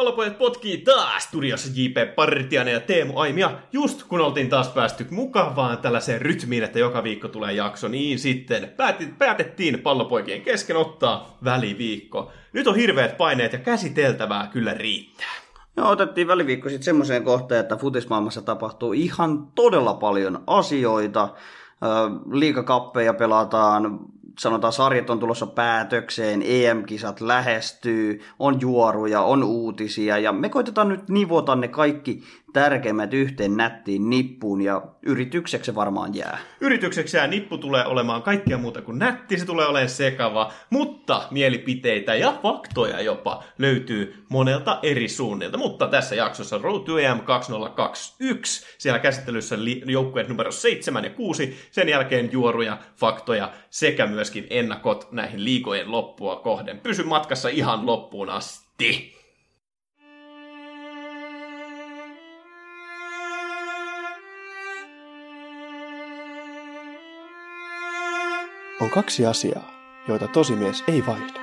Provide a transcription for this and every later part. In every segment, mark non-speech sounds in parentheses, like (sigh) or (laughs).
Pallopojat potkii taas studiossa J.P. Partianen ja Teemu Aimia, just kun oltiin taas päästy mukavaan tällaiseen rytmiin, että joka viikko tulee jakso, niin sitten päätettiin pallopoikien kesken ottaa väliviikko. Nyt on hirveät paineet ja käsiteltävää kyllä riittää. No, otettiin väliviikko sitten semmoiseen kohtaan, että futismaailmassa tapahtuu ihan todella paljon asioita. Liikakappeja pelataan, sanotaan sarjat on tulossa päätökseen, EM-kisat lähestyy, on juoruja, on uutisia ja me koitetaan nyt nivota ne kaikki tärkeimmät yhteen nättiin nippuun ja yritykseksi se varmaan jää. Yritykseksi jää nippu tulee olemaan kaikkea muuta kuin nätti, se tulee olemaan sekava, mutta mielipiteitä ja faktoja jopa löytyy monelta eri suunnilta. Mutta tässä jaksossa Road to EM 2021, siellä käsittelyssä joukkueet numero 7 ja 6, sen jälkeen juoruja, faktoja sekä myöskin ennakot näihin liikojen loppua kohden. Pysy matkassa ihan loppuun asti. On kaksi asiaa, joita tosimies ei vaihda.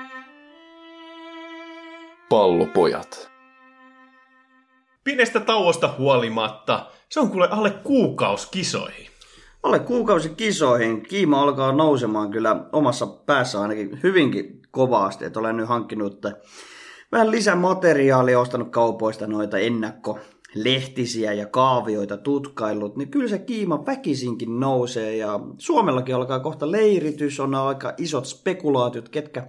Pallopojat. Pienestä tauosta huolimatta, se on kuule alle kuukaus kisoihin. Alle kuukausi kisoihin. Kiima alkaa nousemaan kyllä omassa päässä ainakin hyvinkin kovasti. Että olen nyt hankkinut vähän lisämateriaalia, ostanut kaupoista noita ennakko lehtisiä ja kaavioita tutkaillut, niin kyllä se kiima väkisinkin nousee ja Suomellakin alkaa kohta leiritys, on aika isot spekulaatiot, ketkä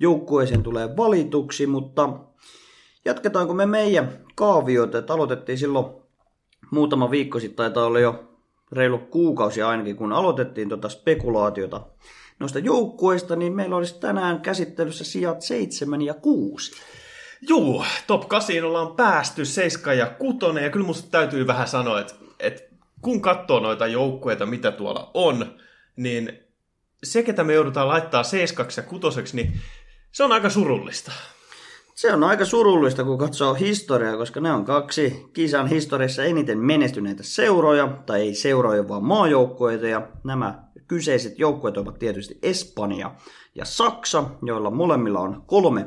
joukkueeseen tulee valituksi, mutta jatketaanko me meidän kaavioita, että aloitettiin silloin muutama viikko sitten, taitaa olla jo reilu kuukausi ainakin, kun aloitettiin tuota spekulaatiota noista joukkueista, niin meillä olisi tänään käsittelyssä sijat 7 ja 6. Juu, top 8 ollaan päästy, 7 ja 6, ja kyllä musta täytyy vähän sanoa, että, että kun katsoo noita joukkueita, mitä tuolla on, niin se, ketä me joudutaan laittaa 7 ja 6, niin se on aika surullista. Se on aika surullista, kun katsoo historiaa, koska ne on kaksi kisan historiassa eniten menestyneitä seuroja, tai ei seuroja, vaan maajoukkueita, ja nämä kyseiset joukkueet ovat tietysti Espanja ja Saksa, joilla molemmilla on kolme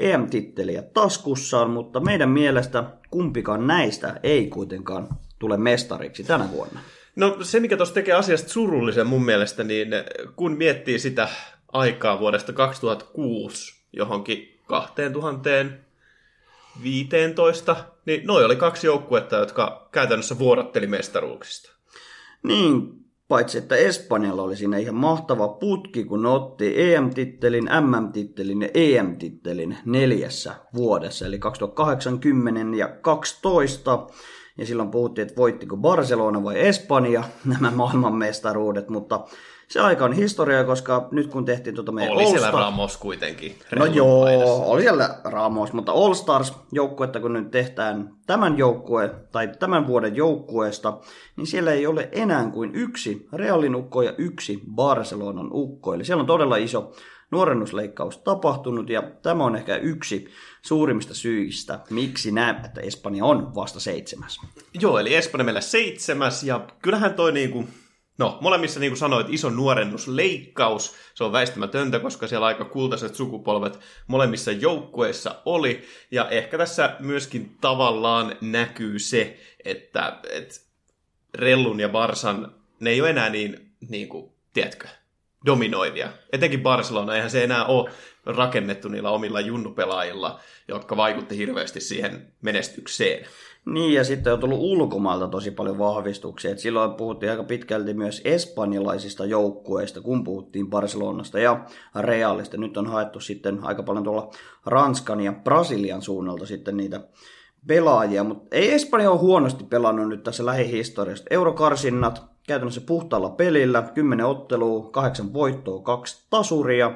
EM-titteliä taskussaan, mutta meidän mielestä kumpikaan näistä ei kuitenkaan tule mestariksi tänä vuonna. No se, mikä tuossa tekee asiasta surullisen mun mielestä, niin kun miettii sitä aikaa vuodesta 2006 johonkin 2015, niin noi oli kaksi joukkuetta, jotka käytännössä vuorotteli mestaruuksista. Niin, Paitsi että Espanjalla oli siinä ihan mahtava putki, kun otti EM-tittelin, MM-tittelin ja EM-tittelin neljässä vuodessa, eli 2080 ja 12. Ja silloin puhuttiin, että voittiko Barcelona vai Espanja (laughs) nämä maailmanmestaruudet, mutta se aika on historia, koska nyt kun tehtiin tuota meidän Oli siellä Ramos kuitenkin. No joo, painassa. oli siellä Ramos, mutta All Stars joukkuetta kun nyt tehdään tämän joukkue tai tämän vuoden joukkueesta, niin siellä ei ole enää kuin yksi Realin ukko ja yksi Barcelonan ukko. Eli siellä on todella iso nuorennusleikkaus tapahtunut ja tämä on ehkä yksi suurimmista syistä, miksi näemme, että Espanja on vasta seitsemäs. Joo, eli Espanja meillä seitsemäs ja kyllähän toi niinku No, molemmissa niin kuin sanoit, iso nuorennusleikkaus. Se on väistämätöntä, koska siellä aika kultaiset sukupolvet molemmissa joukkueissa oli. Ja ehkä tässä myöskin tavallaan näkyy se, että, että Rellun ja Barsan, ne ei ole enää niin, niin kuin, tiedätkö, dominoivia. Etenkin Barcelona, eihän se enää ole rakennettu niillä omilla junnupelaajilla, jotka vaikutti hirveästi siihen menestykseen. Niin, ja sitten on tullut ulkomailta tosi paljon vahvistuksia. Et silloin puhuttiin aika pitkälti myös espanjalaisista joukkueista, kun puhuttiin Barcelonasta ja Realista. Nyt on haettu sitten aika paljon tuolla Ranskan ja Brasilian suunnalta sitten niitä pelaajia, mutta ei Espanja ole huonosti pelannut nyt tässä lähihistoriasta. Eurokarsinnat käytännössä puhtaalla pelillä, 10 ottelua, 8 voittoa, 2 tasuria.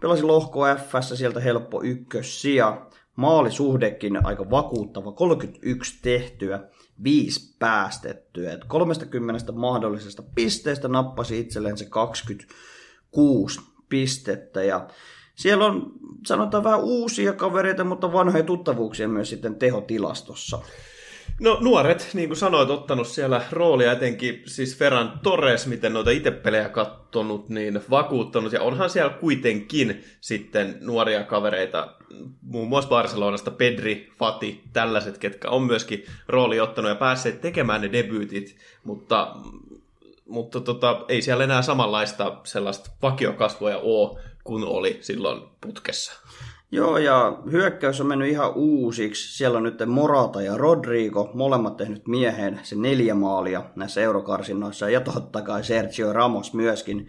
Pelasi lohko F, sieltä helppo ykkössija maalisuhdekin aika vakuuttava, 31 tehtyä, 5 päästettyä. Et 30 mahdollisesta pisteestä nappasi itselleen se 26 pistettä ja siellä on sanotaan vähän uusia kavereita, mutta vanhoja tuttavuuksia myös sitten tehotilastossa. No nuoret, niin kuin sanoit, ottanut siellä roolia etenkin siis Ferran Torres, miten noita itse pelejä kattonut, niin vakuuttanut. Ja onhan siellä kuitenkin sitten nuoria kavereita, muun muassa Barcelonasta Pedri, Fati, tällaiset, ketkä on myöskin rooli ottanut ja päässeet tekemään ne debyytit, mutta mutta tota, ei siellä enää samanlaista sellaista vakiokasvoja ole kuin oli silloin putkessa. Joo, ja hyökkäys on mennyt ihan uusiksi. Siellä on nyt Morata ja Rodrigo, molemmat tehnyt mieheen se neljä maalia näissä eurokarsinnoissa, ja totta kai Sergio Ramos myöskin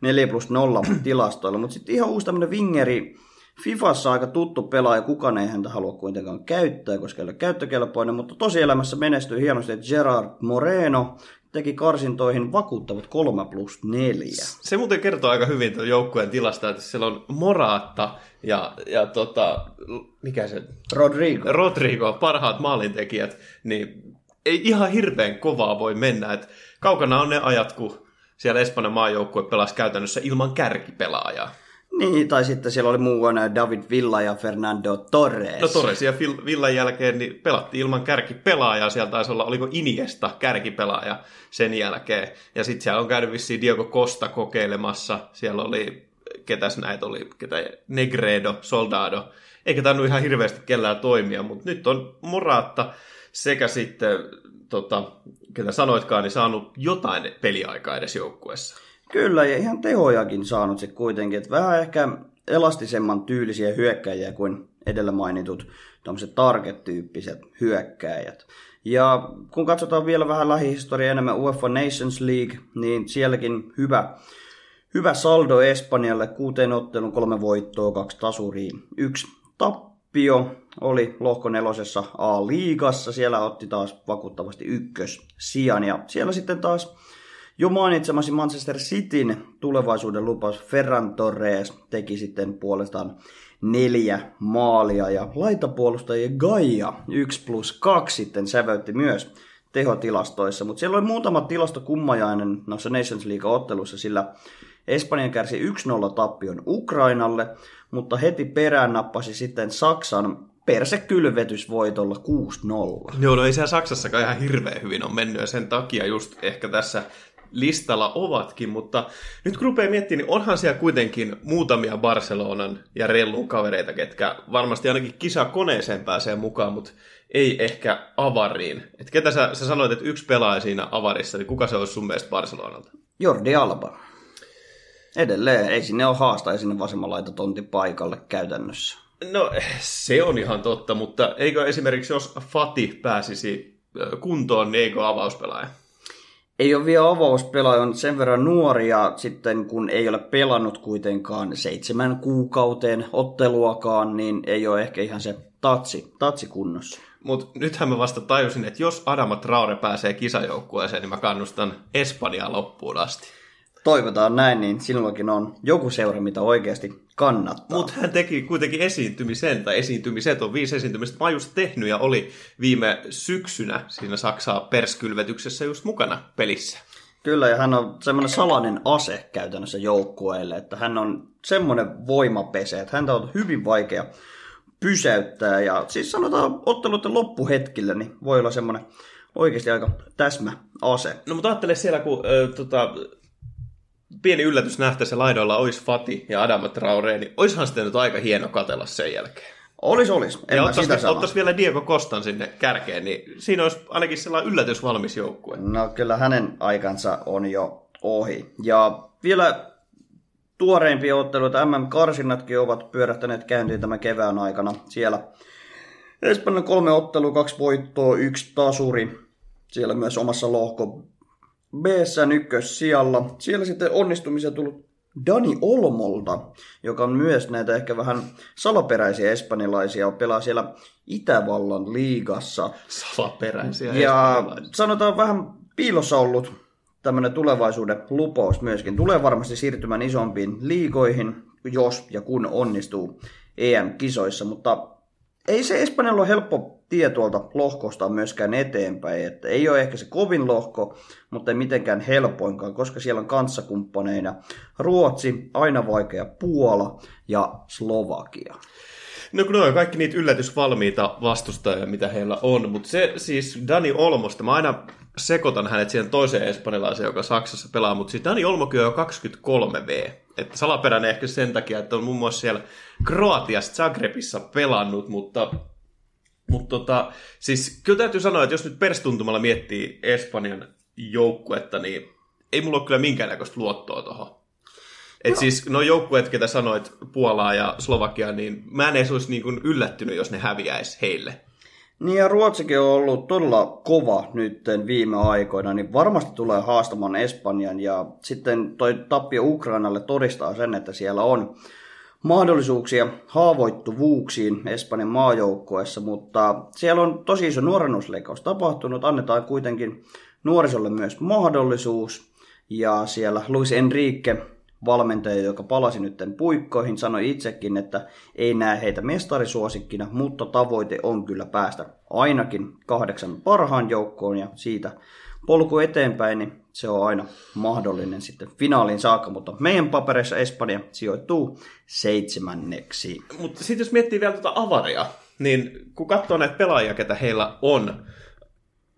4 plus 0 (clears throat) tilastoilla. Mutta sitten ihan uusi tämmöinen wingeri, Fifassa aika tuttu pelaaja, kukaan ei häntä halua kuitenkaan käyttää, koska ei ole käyttökelpoinen, mutta tosielämässä menestyy hienosti, Gerard Moreno teki karsintoihin vakuuttavat 3 plus 4. Se muuten kertoo aika hyvin tuon joukkueen tilasta, että siellä on Moraatta ja, ja tota, mikä se? Rodrigo. Rodrigo, parhaat maalintekijät, niin ei ihan hirveän kovaa voi mennä. Et kaukana on ne ajat, kun siellä Espanjan maajoukkue pelasi käytännössä ilman kärkipelaajaa. Niin, tai sitten siellä oli muun David Villa ja Fernando Torres. No Torres ja Villan jälkeen niin pelattiin ilman kärkipelaajaa. Siellä taisi olla, oliko Iniesta kärkipelaaja sen jälkeen. Ja sitten siellä on käynyt vissiin Diego Costa kokeilemassa. Siellä oli, ketäs näitä oli, ketä Negredo, Soldado. Eikä tainnut ihan hirveästi kellään toimia, mutta nyt on Moraatta sekä sitten, tota, ketä sanoitkaan, niin saanut jotain peliaikaa edes joukkueessa. Kyllä, ja ihan tehojakin saanut se kuitenkin. Että vähän ehkä elastisemman tyylisiä hyökkäjiä kuin edellä mainitut target-tyyppiset hyökkäjät. Ja kun katsotaan vielä vähän lähihistoriaa enemmän UEFA Nations League, niin sielläkin hyvä, hyvä saldo Espanjalle, kuuteen ottelun, kolme voittoa, kaksi tasuriin, yksi tappio oli lohko nelosessa A-liigassa, siellä otti taas vakuuttavasti ykkös sijan ja siellä sitten taas jo mainitsemasi Manchester Cityn tulevaisuuden lupaus Ferran Torres teki sitten puolestaan neljä maalia ja laitapuolustajien Gaia 1 plus 2 sitten säväytti myös tehotilastoissa, mutta siellä oli muutama tilasto kummajainen noissa Nations League-otteluissa, sillä Espanja kärsi 1-0 tappion Ukrainalle, mutta heti perään nappasi sitten Saksan persekylvetysvoitolla 6-0. Joo, no ei siellä Saksassakaan ihan hirveän hyvin on mennyt ja sen takia just ehkä tässä listalla ovatkin, mutta nyt kun rupeaa miettimään, niin onhan siellä kuitenkin muutamia Barcelonan ja Rellun kavereita, ketkä varmasti ainakin kisakoneeseen pääsee mukaan, mutta ei ehkä avariin. Et ketä sä, sä sanoit, että yksi pelaaja siinä avarissa, niin kuka se olisi sun mielestä Barcelonalta? Jordi Alba. Edelleen, ei sinne ole haasta, ei sinne vasemmalla laita tonti paikalle käytännössä. No se on ihan totta, mutta eikö esimerkiksi jos Fati pääsisi kuntoon, niin eikö avauspelaaja? Ei ole vielä avauspelaaja, on sen verran nuori ja sitten kun ei ole pelannut kuitenkaan seitsemän kuukauteen otteluakaan, niin ei ole ehkä ihan se tatsi, tatsi kunnossa. Mutta nythän mä vasta tajusin, että jos Adama Traore pääsee kisajoukkueeseen, niin mä kannustan Espanjaa loppuun asti. Toivotaan näin, niin sinullakin on joku seura, mitä oikeasti kannattaa. Mutta hän teki kuitenkin esiintymisen, tai esiintymiset on viisi esiintymistä. Mä just tehnyt ja oli viime syksynä siinä Saksaa perskylvetyksessä just mukana pelissä. Kyllä, ja hän on semmoinen salainen ase käytännössä joukkueelle, että hän on semmoinen voimapese, että häntä on hyvin vaikea pysäyttää. Ja siis sanotaan otteluiden loppuhetkillä, niin voi olla semmoinen oikeasti aika täsmä ase. No mutta ajattele siellä, kun äh, tota, pieni yllätys nähtäisi laidoilla olisi Fati ja Adama Traore, niin olisihan sitten nyt aika hieno katella sen jälkeen. Olis, olis. En ja ottaisi, ottaisi vielä Diego Kostan sinne kärkeen, niin siinä olisi ainakin sellainen yllätys valmis joukkue. No kyllä hänen aikansa on jo ohi. Ja vielä tuoreimpia otteluita, MM-karsinnatkin ovat pyörähtäneet käyntiin tämän kevään aikana. Siellä Espanjan kolme ottelua, kaksi voittoa, yksi tasuri. Siellä myös omassa lohko b ykkössijalla. Siellä sitten onnistumisia tullut Dani Olmolta, joka on myös näitä ehkä vähän salaperäisiä espanjalaisia, pelaa siellä Itävallan liigassa. Salaperäisiä Ja sanotaan vähän piilossa ollut tämmöinen tulevaisuuden lupaus myöskin. Tulee varmasti siirtymään isompiin liigoihin, jos ja kun onnistuu EM-kisoissa, mutta ei se Espanjalla ole helppo tie tuolta lohkosta myöskään eteenpäin. Että ei ole ehkä se kovin lohko, mutta ei mitenkään helpoinkaan, koska siellä on kanssakumppaneina Ruotsi, aina vaikea Puola ja Slovakia. No kun ne on kaikki niitä yllätysvalmiita vastustajia, mitä heillä on, mutta se siis Dani Olmosta, mä aina sekoitan hänet siihen toiseen espanjalaiseen, joka Saksassa pelaa, mutta siis Dani Olmokin on jo 23V. Että salaperäinen ehkä sen takia, että on muun muassa siellä Kroatiassa Zagrebissa pelannut, mutta mutta tota, siis kyllä täytyy sanoa, että jos nyt perstuntumalla miettii Espanjan joukkuetta, niin ei mulla ole kyllä minkäännäköistä luottoa tuohon. Et siis no joukkueet, ketä sanoit Puolaa ja Slovakia, niin mä en edes olisi niin kuin yllättynyt, jos ne häviäisi heille. Niin ja Ruotsikin on ollut todella kova nyt viime aikoina, niin varmasti tulee haastamaan Espanjan ja sitten toi tappio Ukrainalle todistaa sen, että siellä on mahdollisuuksia haavoittuvuuksiin Espanjan maajoukkueessa, mutta siellä on tosi iso nuorennusleikkaus tapahtunut, annetaan kuitenkin nuorisolle myös mahdollisuus. Ja siellä Luis Enrique valmentaja, joka palasi nyt puikkoihin, sanoi itsekin, että ei näe heitä mestarisuosikkina, mutta tavoite on kyllä päästä ainakin kahdeksan parhaan joukkoon ja siitä polku eteenpäin, niin se on aina mahdollinen sitten finaaliin saakka, mutta meidän papereissa Espanja sijoittuu seitsemänneksi. Mutta sitten jos miettii vielä tuota avaria, niin kun katsoo näitä pelaajia, ketä heillä on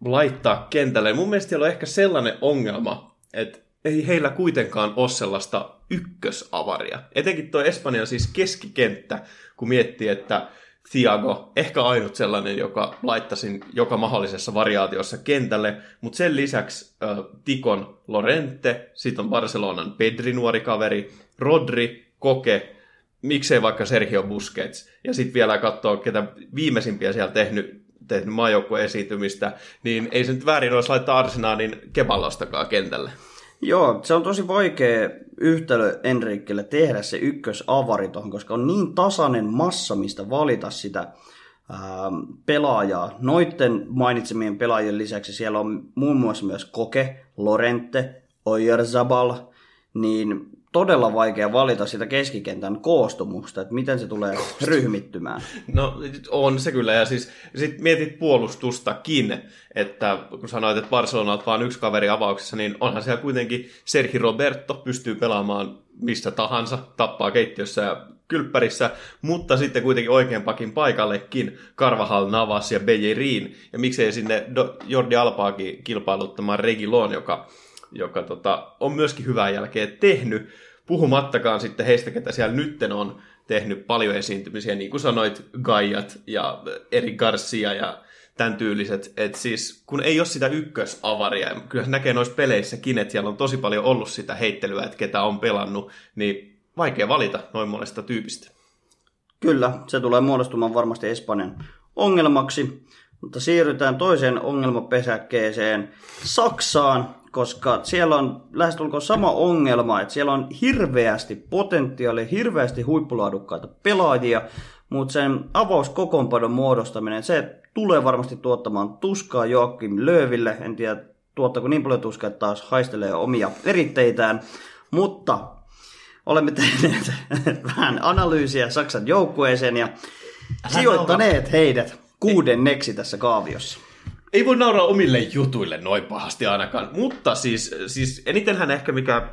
laittaa kentälle, niin mun mielestä siellä on ehkä sellainen ongelma, että ei heillä kuitenkaan ole sellaista ykkösavaria. Etenkin tuo Espanjan siis keskikenttä, kun miettii, että Thiago, ehkä ainut sellainen, joka laittaisin joka mahdollisessa variaatiossa kentälle, mutta sen lisäksi äh, Tikon Lorente, sitten on Barcelonan Pedri nuori kaveri, Rodri, Koke, miksei vaikka Sergio Busquets, ja sitten vielä katsoa, ketä viimeisimpiä siellä tehnyt, tehnyt esiintymistä, niin ei se nyt väärin olisi laittaa Arsenaalin Keballostakaan kentälle. Joo, se on tosi vaikea yhtälö Enrikkille tehdä se ykkösavari tuohon, koska on niin tasainen massa, mistä valita sitä ää, pelaajaa. Noitten mainitsemien pelaajien lisäksi siellä on muun muassa myös Koke, Lorente, Oyerzabal, niin todella vaikea valita sitä keskikentän koostumusta, että miten se tulee ryhmittymään. No on se kyllä, ja siis sit mietit puolustustakin, että kun sanoit, että Barcelonalta vaan yksi kaveri avauksessa, niin onhan siellä kuitenkin Sergi Roberto pystyy pelaamaan mistä tahansa, tappaa keittiössä ja kylppärissä, mutta sitten kuitenkin oikein pakin paikallekin Carvajal, Navas ja Bellerin, ja miksei sinne Jordi Alpaakin kilpailuttamaan Regilon, joka joka tota, on myöskin hyvää jälkeä tehnyt, puhumattakaan sitten heistä, ketä siellä nytten on tehnyt paljon esiintymisiä, niin kuin sanoit, Gaiat ja Eri Garcia ja tämän tyyliset. Että siis kun ei ole sitä ykkösavaria, kyllä näkee noissa peleissäkin, että siellä on tosi paljon ollut sitä heittelyä, että ketä on pelannut, niin vaikea valita noin monesta tyypistä. Kyllä, se tulee muodostumaan varmasti Espanjan ongelmaksi. Mutta siirrytään toiseen ongelmapesäkkeeseen, Saksaan, koska siellä on lähestulkoon sama ongelma, että siellä on hirveästi potentiaalia, hirveästi huippulaadukkaita pelaajia, mutta sen avauskokoonpadon muodostaminen, se tulee varmasti tuottamaan tuskaa Joakim Lööville. En tiedä, tuottako niin paljon tuskaa, että taas haistelee omia eritteitään, mutta olemme tehneet (laughs) vähän analyysiä Saksan joukkueeseen ja sijoittaneet heidät kuudenneksi tässä kaaviossa. Ei voi nauraa omille jutuille noin pahasti ainakaan, mutta siis, siis enitenhän ehkä mikä,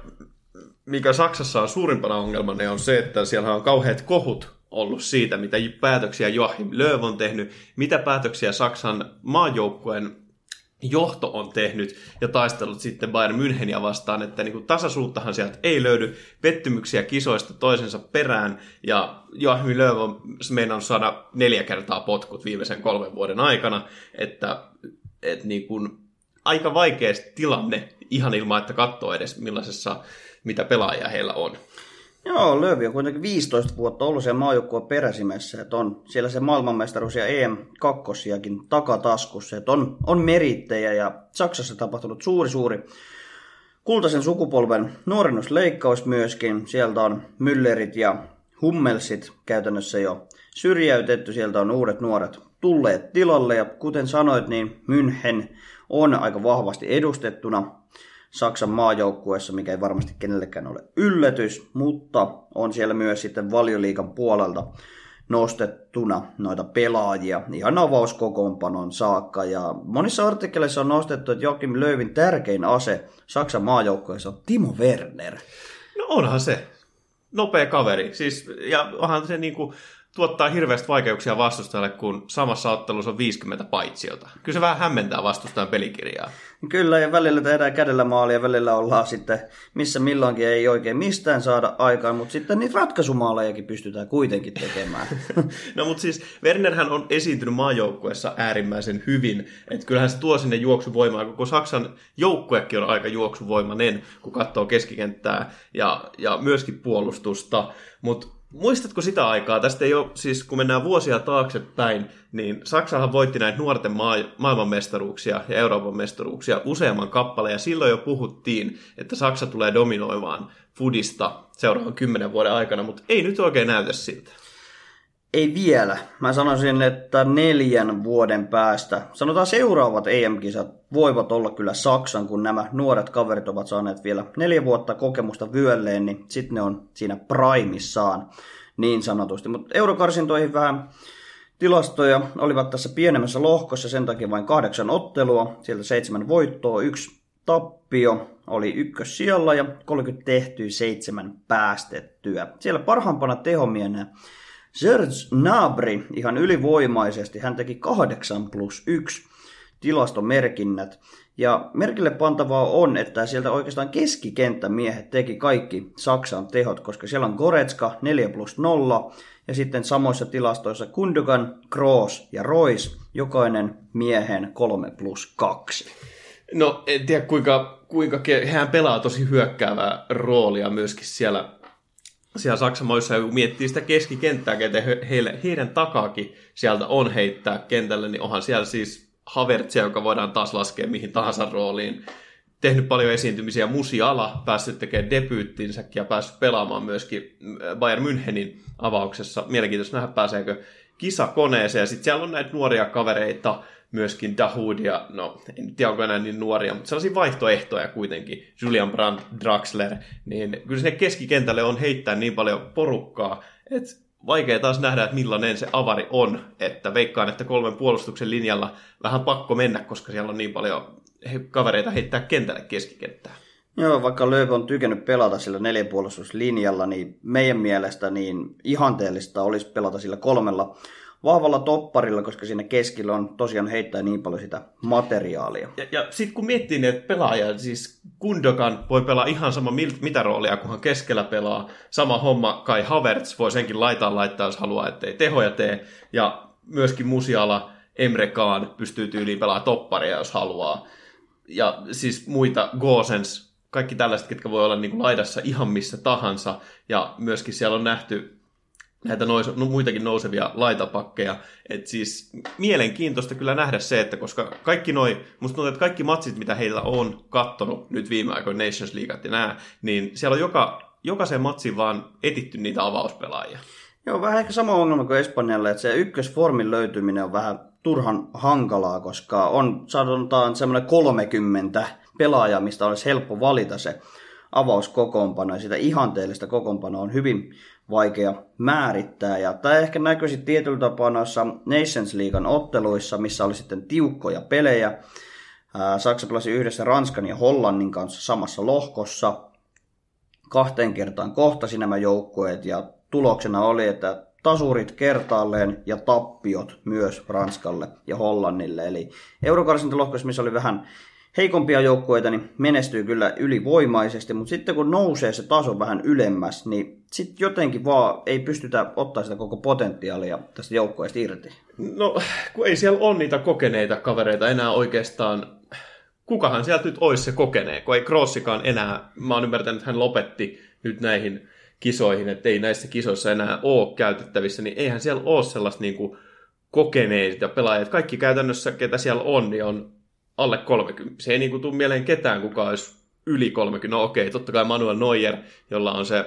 mikä Saksassa on suurimpana ongelmana on se, että siellä on kauheat kohut ollut siitä, mitä päätöksiä Joachim Löw on tehnyt, mitä päätöksiä Saksan maajoukkueen johto on tehnyt ja taistellut sitten Bayern Müncheniä vastaan, että niin kuin tasaisuuttahan sieltä ei löydy, pettymyksiä kisoista toisensa perään ja Joachim Löw on meinannut saada neljä kertaa potkut viimeisen kolmen vuoden aikana, että, että niin kuin, aika vaikea tilanne ihan ilman, että katsoo edes millaisessa, mitä pelaajia heillä on. Joo, Löövi on kuitenkin 15 vuotta ollut siellä maajoukkueen peräsimessä, että on siellä se maailmanmestaruus ja EM2 takataskussa, että on, on merittejä ja Saksassa tapahtunut suuri suuri kultaisen sukupolven nuorennusleikkaus myöskin. Sieltä on Müllerit ja Hummelsit käytännössä jo syrjäytetty, sieltä on uudet nuoret tulleet tilalle ja kuten sanoit, niin München on aika vahvasti edustettuna Saksan maajoukkueessa, mikä ei varmasti kenellekään ole yllätys, mutta on siellä myös sitten valioliikan puolelta nostettuna noita pelaajia ihan avauskokoonpanon saakka. Ja monissa artikkeleissa on nostettu, että Joakim Löövin tärkein ase Saksan maajoukkueessa on Timo Werner. No onhan se. Nopea kaveri. Siis, ja onhan se niinku, tuottaa hirveästi vaikeuksia vastustajalle, kun samassa ottelussa on 50 paitsiota. Kyllä se vähän hämmentää vastustajan pelikirjaa. Kyllä, ja välillä tehdään kädellä maalia, välillä ollaan sitten, missä milloinkin ei oikein mistään saada aikaan, mutta sitten niitä ratkaisumaalejakin pystytään kuitenkin tekemään. (laughs) no mutta siis Wernerhän on esiintynyt maajoukkueessa äärimmäisen hyvin, että kyllähän se tuo sinne juoksuvoimaa, koko Saksan joukkuekin on aika juoksuvoimainen, kun katsoo keskikenttää ja, ja myöskin puolustusta, mutta Muistatko sitä aikaa? Tästä ei ole, siis kun mennään vuosia taaksepäin, niin Saksahan voitti näitä nuorten maa- maailmanmestaruuksia ja Euroopan mestaruuksia useamman kappaleen, ja silloin jo puhuttiin, että Saksa tulee dominoimaan Fudista seuraavan kymmenen vuoden aikana, mutta ei nyt oikein näytä siltä. Ei vielä. Mä sanoisin, että neljän vuoden päästä, sanotaan seuraavat EM-kisat, voivat olla kyllä Saksan, kun nämä nuoret kaverit ovat saaneet vielä neljä vuotta kokemusta vyölleen, niin sitten ne on siinä primissaan niin sanotusti. Mutta eurokarsintoihin vähän tilastoja olivat tässä pienemmässä lohkossa, sen takia vain kahdeksan ottelua, sieltä seitsemän voittoa, yksi tappio oli ykkössijalla ja 30 tehtyä, seitsemän päästettyä. Siellä parhaimpana tehomienä Serge Nabri ihan ylivoimaisesti, hän teki 8 plus 1 tilastomerkinnät. Ja merkille pantavaa on, että sieltä oikeastaan keskikenttämiehet teki kaikki Saksan tehot, koska siellä on Goretska 4 plus 0, ja sitten samoissa tilastoissa Kundugan, Kroos ja Rois, jokainen miehen 3 plus 2. No en tiedä kuinka, kuinka hän pelaa tosi hyökkäävää roolia myöskin siellä siellä Saksan maissa, kun miettii sitä keskikenttää, ketä he, heille, heidän takaakin sieltä on heittää kentälle, niin onhan siellä siis Havertzia, joka voidaan taas laskea mihin tahansa rooliin. Tehnyt paljon esiintymisiä Musiala, päässyt tekemään debyyttinsäkin ja päässyt pelaamaan myöskin Bayern Münchenin avauksessa. Mielenkiintoista nähdä, pääseekö kisakoneeseen. Sitten siellä on näitä nuoria kavereita, myöskin Dahoud ja, no en tiedä onko enää niin nuoria, mutta sellaisia vaihtoehtoja kuitenkin, Julian Brandt, Draxler, niin kyllä sinne keskikentälle on heittää niin paljon porukkaa, että vaikea taas nähdä, että millainen se avari on, että veikkaan, että kolmen puolustuksen linjalla vähän pakko mennä, koska siellä on niin paljon kavereita heittää kentälle keskikenttää. Joo, vaikka Lööp on tykännyt pelata sillä neljäpuolustuslinjalla, niin meidän mielestä niin ihanteellista olisi pelata sillä kolmella vahvalla topparilla, koska siinä keskellä on tosiaan heittää niin paljon sitä materiaalia. Ja, ja sitten kun miettii ne pelaajia, siis Kundokan voi pelaa ihan sama mitä roolia, kunhan keskellä pelaa. Sama homma Kai Havertz voi senkin laitaa laittaa, jos haluaa, ettei tehoja tee. Ja myöskin Musiala, Emre Kaan pystyy tyyliin pelaamaan topparia, jos haluaa. Ja siis muita, Gosens, kaikki tällaiset, ketkä voi olla niin kuin laidassa ihan missä tahansa. Ja myöskin siellä on nähty näitä nous, no, muitakin nousevia laitapakkeja. Et siis mielenkiintoista kyllä nähdä se, että koska kaikki noi, musta tuntuu, että kaikki matsit, mitä heillä on kattonut nyt viime aikoina Nations League ja nää, niin siellä on joka, jokaisen matsin vaan etitty niitä avauspelaajia. Joo, vähän ehkä sama ongelma kuin Espanjalle, että se ykkösformin löytyminen on vähän turhan hankalaa, koska on sanotaan semmoinen 30 pelaajaa, mistä olisi helppo valita se avauskokoonpano, ja sitä ihanteellista kokoonpanoa on hyvin vaikea määrittää. Ja tämä ehkä näkyisi tietyllä tapaa noissa Nations Leaguean otteluissa, missä oli sitten tiukkoja pelejä. Saksa pelasi yhdessä Ranskan ja Hollannin kanssa samassa lohkossa. Kahteen kertaan kohtasi nämä joukkueet ja tuloksena oli, että tasurit kertaalleen ja tappiot myös Ranskalle ja Hollannille. Eli eurokarsintalohkossa, missä oli vähän heikompia joukkueita niin menestyy kyllä ylivoimaisesti, mutta sitten kun nousee se taso vähän ylemmäs, niin sitten jotenkin vaan ei pystytä ottaa sitä koko potentiaalia tästä joukkueesta irti. No, kun ei siellä ole niitä kokeneita kavereita enää oikeastaan. Kukahan sieltä nyt olisi se kokenee, kun ei Krossikaan enää, mä oon ymmärtänyt, että hän lopetti nyt näihin kisoihin, että ei näissä kisoissa enää ole käytettävissä, niin eihän siellä ole sellaista niin kuin kokeneita pelaajia. Kaikki käytännössä, ketä siellä on, niin on alle 30. Se ei niin kuin tule mieleen ketään, kuka olisi yli 30. No okei, totta kai Manuel Neuer, jolla on se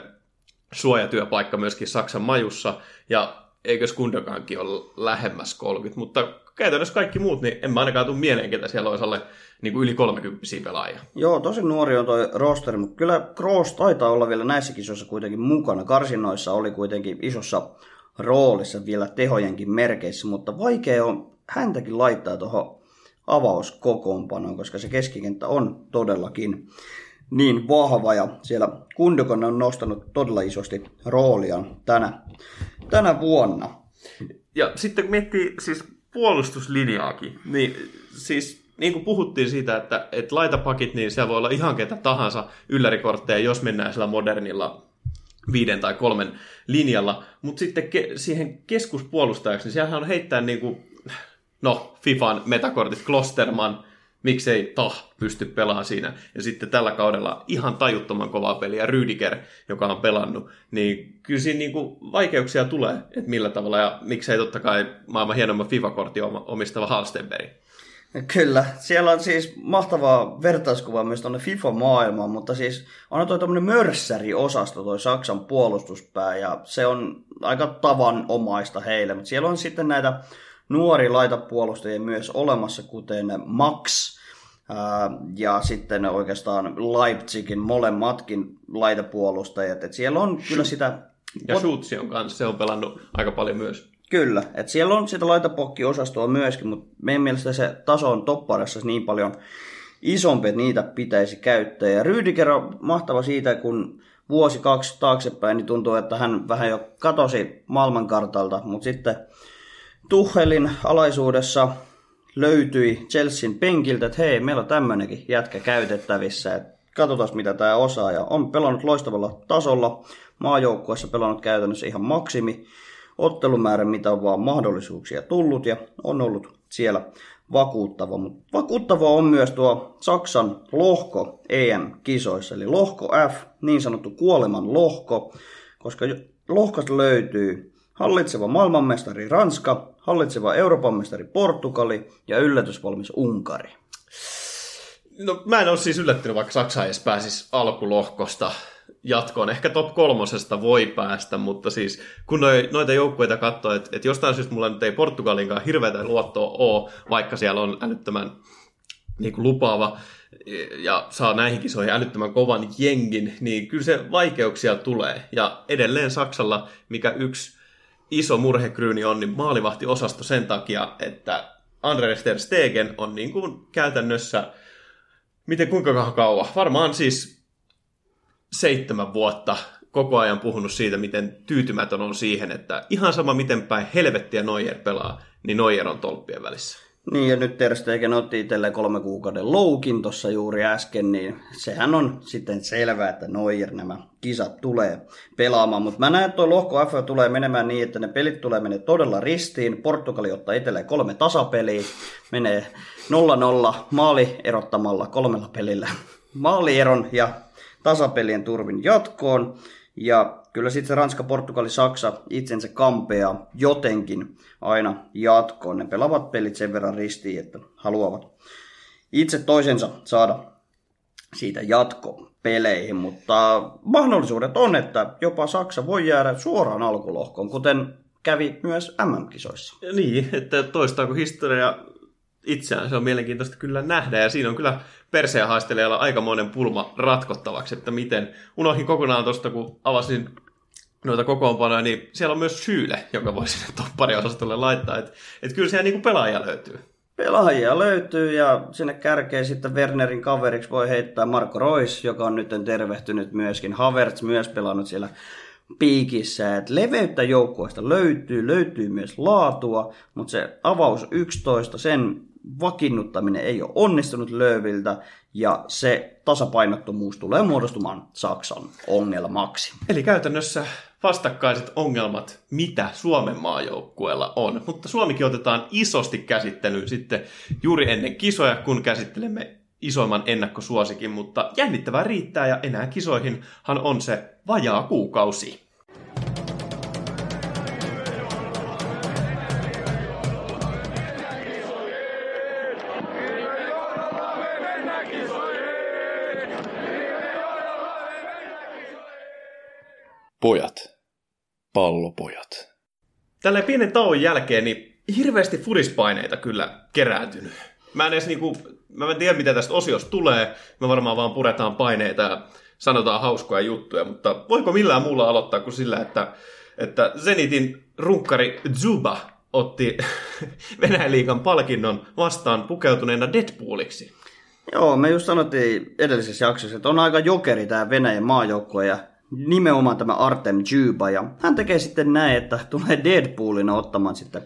suojatyöpaikka myöskin Saksan majussa, ja eikö Skundokankin ole lähemmäs 30, mutta käytännössä kaikki muut, niin en mä ainakaan tule mieleen, ketä siellä olisi alle niin kuin yli 30 pelaajia. Joo, tosi nuori on toi roster, mutta kyllä Kroos taitaa olla vielä näissä kisoissa kuitenkin mukana. Karsinoissa oli kuitenkin isossa roolissa vielä tehojenkin merkeissä, mutta vaikea on häntäkin laittaa tuohon avauskokoonpanoon, koska se keskikenttä on todellakin niin vahva ja siellä Kundokon on nostanut todella isosti rooliaan tänä, tänä vuonna. Ja sitten kun miettii siis puolustuslinjaakin, niin siis niin kuin puhuttiin siitä, että, että laitapakit, niin siellä voi olla ihan ketä tahansa yllärikortteja, jos mennään sillä modernilla viiden tai kolmen linjalla. Mutta sitten ke- siihen keskuspuolustajaksi, niin siellähän on heittää niin kuin, no, FIFAn metakortit, Klosterman, miksei Tah pysty pelaamaan siinä. Ja sitten tällä kaudella ihan tajuttoman kovaa peliä Rüdiger, joka on pelannut. Niin kyllä siinä niin kuin vaikeuksia tulee, että millä tavalla. Ja miksei totta kai maailman hienomman FIFA-kortti omistava Halstenberg. Kyllä, siellä on siis mahtavaa vertauskuva myös tuonne FIFA-maailmaan, mutta siis on toi tämmöinen mörssäri-osasto, toi Saksan puolustuspää, ja se on aika tavanomaista heille, mutta siellä on sitten näitä nuori laitapuolustajia myös olemassa, kuten Max, ja sitten oikeastaan Leipzigin molemmatkin laitapuolustajat. Et siellä on kyllä sitä... Ja Schutzi on kanssa, se on pelannut aika paljon myös. Kyllä, että siellä on sitä laitapokkiosastoa myöskin, mutta meidän mielestä se taso on topparissa niin paljon isompi, että niitä pitäisi käyttää. Ja Rüdiger on mahtava siitä, kun vuosi kaksi taaksepäin, niin tuntuu, että hän vähän jo katosi maailmankartalta, mutta sitten Tuhelin alaisuudessa löytyi Chelsean penkiltä, että hei, meillä on tämmöinenkin jätkä käytettävissä, että katsotaan mitä tämä osaa. Ja on pelannut loistavalla tasolla, maajoukkuessa pelannut käytännössä ihan maksimi ottelumäärä, mitä on vaan mahdollisuuksia tullut ja on ollut siellä vakuuttava. Mutta vakuuttava on myös tuo Saksan lohko EM-kisoissa, eli lohko F, niin sanottu kuoleman lohko, koska lohkosta löytyy hallitseva maailmanmestari Ranska, hallitseva Euroopan mestari Portugali ja yllätysvalmis Unkari. No mä en ole siis yllättynyt, vaikka Saksa edes pääsisi alkulohkosta jatkoon. Ehkä top kolmosesta voi päästä, mutta siis kun noi, noita joukkueita katsoo, että, että jostain syystä mulla nyt ei Portugalinkaan hirveätä luottoa ole, vaikka siellä on älyttömän niin kuin lupaava ja saa näihin kisoihin älyttömän kovan jengin, niin kyllä se vaikeuksia tulee. Ja edelleen Saksalla, mikä yksi iso murhekryyni on, niin maalivahti-osasto sen takia, että Andreas Ter Stegen on niin kuin käytännössä, miten kuinka kauan, varmaan siis seitsemän vuotta koko ajan puhunut siitä, miten tyytymätön on siihen, että ihan sama miten päin helvettiä Neuer pelaa, niin Neuer on tolppien välissä. Niin, ja nyt Ter Stegen otti itselleen kolme kuukauden loukin tuossa juuri äsken, niin sehän on sitten selvää, että Neuer nämä kisat tulee pelaamaan. Mutta mä näen, että tuo lohko F tulee menemään niin, että ne pelit tulee menee todella ristiin. Portugali ottaa itselleen kolme tasapeliä, menee 0-0 maali erottamalla kolmella pelillä maalieron ja tasapelien turvin jatkoon. Ja kyllä sitten se Ranska, Portugali, Saksa itsensä kampeaa jotenkin aina jatkoon. Ne pelaavat pelit sen verran ristiin, että haluavat itse toisensa saada siitä jatkopeleihin, mutta mahdollisuudet on, että jopa Saksa voi jäädä suoraan alkulohkoon, kuten kävi myös MM-kisoissa. Niin, että toistaako historia itseään, se on mielenkiintoista kyllä nähdä, ja siinä on kyllä perseen haistelijalla aikamoinen pulma ratkottavaksi, että miten, unohdin kokonaan tuosta, kun avasin noita kokoonpanoja, niin siellä on myös Syyle, joka voi sinne toppariosastolle laittaa, että et kyllä siellä niinku pelaajia löytyy. Pelaajia löytyy ja sinne kärkeen sitten Wernerin kaveriksi voi heittää Marko Rois, joka on nyt tervehtynyt myöskin. Havertz myös pelannut siellä piikissä, että leveyttä joukkueesta löytyy, löytyy myös laatua, mutta se avaus 11, sen vakiinnuttaminen ei ole onnistunut Lööviltä ja se tasapainottomuus tulee muodostumaan Saksan ongelmaksi. Eli käytännössä vastakkaiset ongelmat, mitä Suomen maajoukkueella on. Mutta Suomikin otetaan isosti käsittelyyn sitten juuri ennen kisoja, kun käsittelemme isoimman ennakkosuosikin, mutta jännittävää riittää ja enää kisoihinhan on se vajaa kuukausi. Pojat. Pallopojat. Tällä pienen tauon jälkeen niin hirveästi furispaineita kyllä kerääntynyt. Mä en edes niinku, mä en tiedä mitä tästä osiosta tulee. Me varmaan vaan puretaan paineita ja sanotaan hauskoja juttuja, mutta voiko millään muulla aloittaa kuin sillä, että, että Zenitin runkkari Zuba otti (laughs) Venäjän liikan palkinnon vastaan pukeutuneena Deadpooliksi. Joo, me just sanottiin edellisessä jaksossa, että on aika jokeri tämä Venäjän maajoukkue ja nimenomaan tämä Artem Juba, ja hän tekee sitten näin, että (laughs) tulee Deadpoolina ottamaan sitten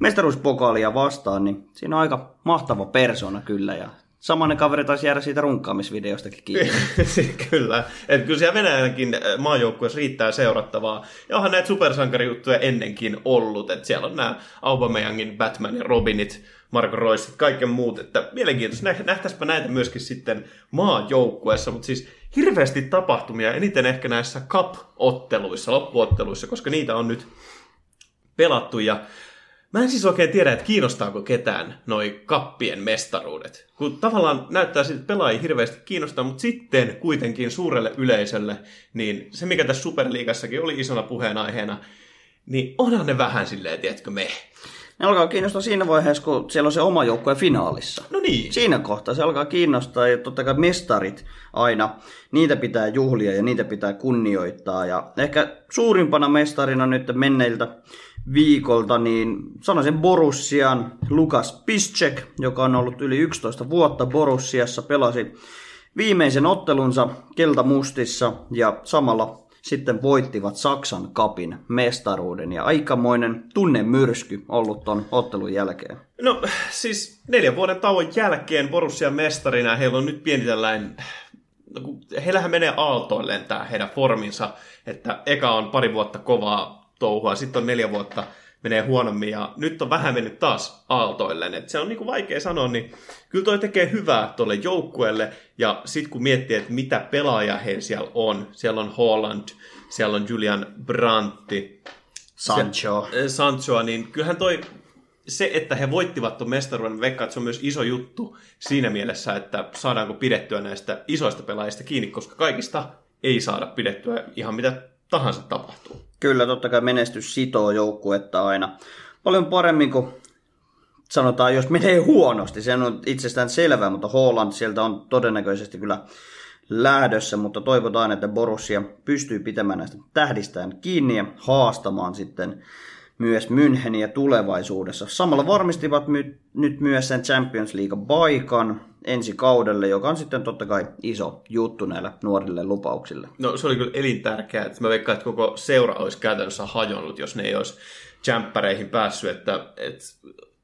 mestaruuspokaalia vastaan, niin siinä on aika mahtava persona kyllä, ja Samanen kaveri taisi jäädä siitä runkaamisvideostakin kiinni. (laughs) kyllä. Et kyllä siellä Venäjänkin äh, maajoukkueessa riittää seurattavaa. Ja onhan näitä supersankarijuttuja ennenkin ollut. Et siellä on nämä Aubameyangin Batman ja Robinit, Marko Royce, kaiken muut. Että mielenkiintoista. Nähtäisipä näitä myöskin sitten maajoukkueessa. Mutta siis hirveästi tapahtumia, eniten ehkä näissä cup-otteluissa, loppuotteluissa, koska niitä on nyt pelattu. Ja Mä en siis oikein tiedä, että kiinnostaako ketään noi kappien mestaruudet. Kun tavallaan näyttää siltä, että pelaajia hirveästi kiinnostaa, mutta sitten kuitenkin suurelle yleisölle, niin se mikä tässä Superliigassakin oli isona puheenaiheena, niin onhan ne vähän silleen, tiedätkö me. Ne alkaa kiinnostaa siinä vaiheessa, kun siellä on se oma joukkue finaalissa. No niin. Siinä kohtaa se alkaa kiinnostaa ja totta kai mestarit aina, niitä pitää juhlia ja niitä pitää kunnioittaa. Ja ehkä suurimpana mestarina nyt menneiltä viikolta, niin sanoisin Borussian Lukas Piszczek, joka on ollut yli 11 vuotta Borussiassa, pelasi viimeisen ottelunsa keltamustissa ja samalla sitten voittivat Saksan kapin mestaruuden ja aikamoinen tunnemyrsky ollut ton ottelun jälkeen. No siis neljän vuoden tauon jälkeen Borussia mestarina heillä on nyt pieni tällainen no, heillähän menee aaltoilleen tämä heidän forminsa, että eka on pari vuotta kovaa touhua, sitten on neljä vuotta menee huonommin ja nyt on vähän mennyt taas aaltoilleen. Et se on niinku vaikea sanoa, niin kyllä toi tekee hyvää tuolle joukkueelle ja sitten kun miettii, että mitä pelaaja heillä siellä on, siellä on Holland, siellä on Julian Brantti, Sancho. Se, Sanchoa, niin kyllähän toi se, että he voittivat tuon mestaruuden, veikkaa, että se on myös iso juttu siinä mielessä, että saadaanko pidettyä näistä isoista pelaajista kiinni, koska kaikista ei saada pidettyä ihan mitä tahansa tapahtuu. Kyllä, totta kai menestys sitoo joukkuetta aina paljon paremmin kuin sanotaan, jos menee huonosti. Se on itsestään selvää, mutta Holland sieltä on todennäköisesti kyllä lähdössä, mutta toivotaan, että Borussia pystyy pitämään näistä tähdistään kiinni ja haastamaan sitten myös Müncheniä tulevaisuudessa. Samalla varmistivat my- nyt myös sen Champions League-paikan ensi kaudelle, joka on sitten totta kai iso juttu näille nuorille lupauksille. No se oli kyllä elintärkeää, että mä veikkaan, että koko seura olisi käytännössä hajonnut, jos ne ei olisi jämppäreihin päässyt, että, että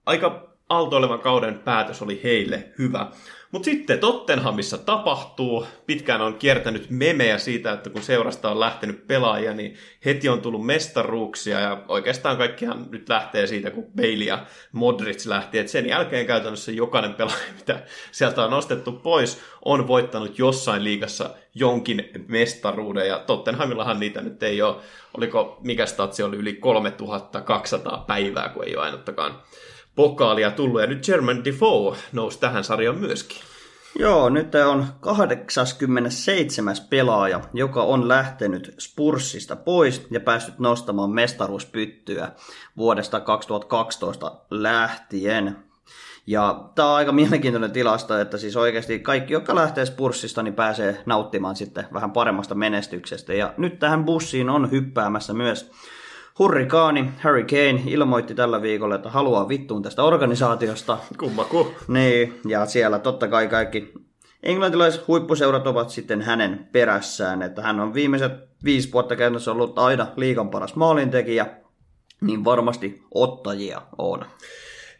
aika aaltoilevan kauden päätös oli heille hyvä. Mutta sitten Tottenhamissa tapahtuu, pitkään on kiertänyt memejä siitä, että kun seurasta on lähtenyt pelaajia, niin heti on tullut mestaruuksia ja oikeastaan kaikkihan nyt lähtee siitä, kun Bailey ja Modric lähti, että sen jälkeen käytännössä jokainen pelaaja, (laughs) mitä sieltä on nostettu pois, on voittanut jossain liigassa jonkin mestaruuden. Ja Tottenhamillahan niitä nyt ei ole, oliko mikä statsi oli yli 3200 päivää, kun ei ole ainuttakaan pokaalia tullut. Ja nyt German Defoe nousi tähän sarjaan myöskin. Joo, nyt on 87. pelaaja, joka on lähtenyt Spurssista pois ja päässyt nostamaan mestaruuspyttyä vuodesta 2012 lähtien. Ja tämä on aika mielenkiintoinen tilasto, että siis oikeasti kaikki, jotka lähtee Spurssista, niin pääsee nauttimaan sitten vähän paremmasta menestyksestä. Ja nyt tähän bussiin on hyppäämässä myös Hurrikaani Harry Kane ilmoitti tällä viikolla, että haluaa vittuun tästä organisaatiosta. Kummaku. Niin, ja siellä totta kai kaikki englantilaiset huippuseurat ovat sitten hänen perässään, että hän on viimeiset viisi vuotta käytännössä ollut aina liikan paras maalintekijä, niin varmasti ottajia on.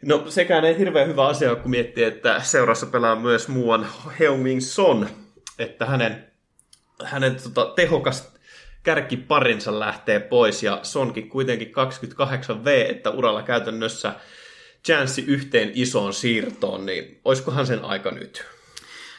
No sekään ei hirveän hyvä asia, kun miettii, että seurassa pelaa myös muuan Heung-Min Son, että hänen, hänen tota, tehokas kärkiparinsa lähtee pois ja Sonkin kuitenkin 28V, että uralla käytännössä chanssi yhteen isoon siirtoon, niin olisikohan sen aika nyt?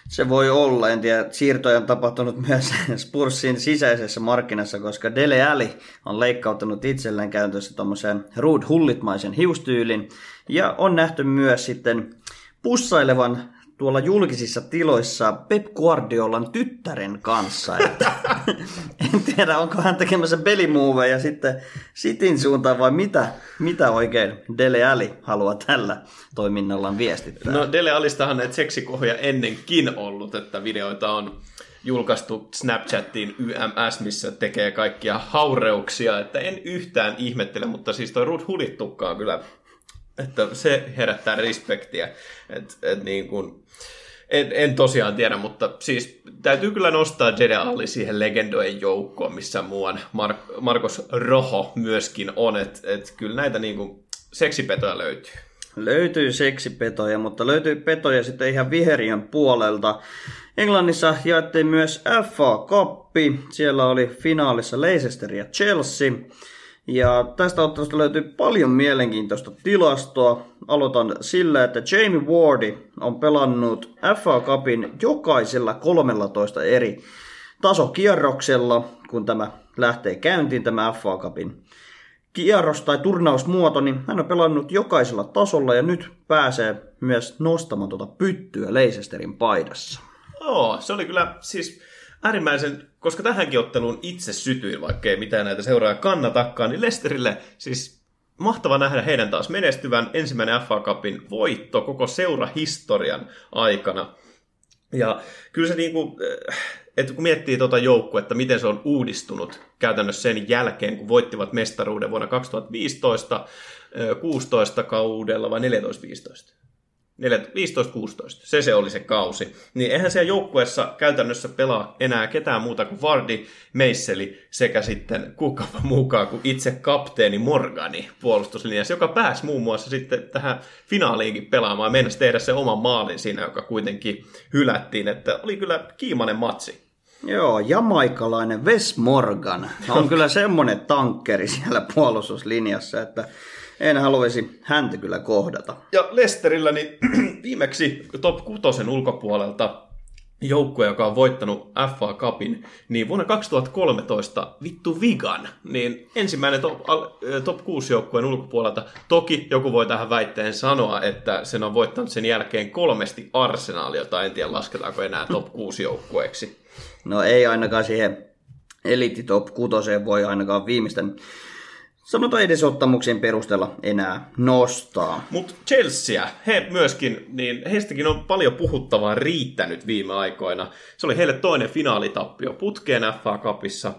Se voi olla, en tiedä. Siirtoja on tapahtunut myös (laughs) Spursin sisäisessä markkinassa, koska Dele Alli on leikkauttanut itselleen käytössä tuommoisen Ruud Hullitmaisen hiustyylin. Ja on nähty myös sitten pussailevan tuolla julkisissa tiloissa Pep Guardiolan tyttären kanssa. Että, (laughs) en tiedä, onko hän tekemässä pelimuoveja sitten Sitin suuntaan vai mitä, mitä oikein Dele Alli haluaa tällä toiminnallaan viestittää. No Dele Alistahan näitä seksikohja ennenkin ollut, että videoita on julkaistu Snapchattiin YMS, missä tekee kaikkia haureuksia, että en yhtään ihmettele, mutta siis toi Ruud Hulittukka on kyllä että se herättää respektiä. Et, et niin kun, En, en tosiaan tiedä, mutta siis täytyy kyllä nostaa Jede Alli siihen legendojen joukkoon, missä muuan Mar- Marcos Rojo myöskin on. Että et kyllä näitä niinku seksipetoja löytyy. Löytyy seksipetoja, mutta löytyy petoja sitten ihan viheriön puolelta. Englannissa jaettiin myös FA Cup. Siellä oli finaalissa Leicester ja Chelsea. Ja tästä ottelusta löytyy paljon mielenkiintoista tilastoa. Aloitan sillä, että Jamie Wardi on pelannut FA Cupin jokaisella 13 eri tasokierroksella, kun tämä lähtee käyntiin tämä FA Cupin kierros tai turnausmuoto, niin hän on pelannut jokaisella tasolla ja nyt pääsee myös nostamaan tuota pyttyä Leicesterin paidassa. Joo, se oli kyllä siis äärimmäisen, koska tähänkin otteluun itse sytyin, vaikka ei mitään näitä seuraa kannatakaan, niin Lesterille siis mahtava nähdä heidän taas menestyvän ensimmäinen FA Cupin voitto koko seurahistorian aikana. Ja kyllä se niinku, että kun miettii tuota joukkuetta, miten se on uudistunut käytännössä sen jälkeen, kun voittivat mestaruuden vuonna 2015, 16 kaudella vai 14-15? 15-16, se se oli se kausi, niin eihän siellä joukkueessa käytännössä pelaa enää ketään muuta kuin Vardi, Meisseli sekä sitten kuka mukaan kuin itse kapteeni Morgani puolustuslinjassa, joka pääsi muun muassa sitten tähän finaaliinkin pelaamaan ja mennessä tehdä se oman maalin siinä, joka kuitenkin hylättiin, että oli kyllä kiimainen matsi. Joo, jamaikalainen Wes Morgan. On kyllä semmoinen tankkeri siellä puolustuslinjassa, että en haluaisi häntä kyllä kohdata. Ja Lesterillä niin (clears throat) viimeksi top 6 ulkopuolelta joukkue, joka on voittanut FA Cupin, niin vuonna 2013 vittu Vigan, niin ensimmäinen top, top 6 joukkueen ulkopuolelta. Toki joku voi tähän väitteen sanoa, että sen on voittanut sen jälkeen kolmesti Arsenal, jota en tiedä lasketaanko enää top 6 joukkueeksi. No ei ainakaan siihen Elite Top 6 voi ainakaan viimeisten sanotaan edesottamuksien perusteella enää nostaa. Mutta Chelsea, he myöskin, niin heistäkin on paljon puhuttavaa riittänyt viime aikoina. Se oli heille toinen finaalitappio putkeen FA Cupissa.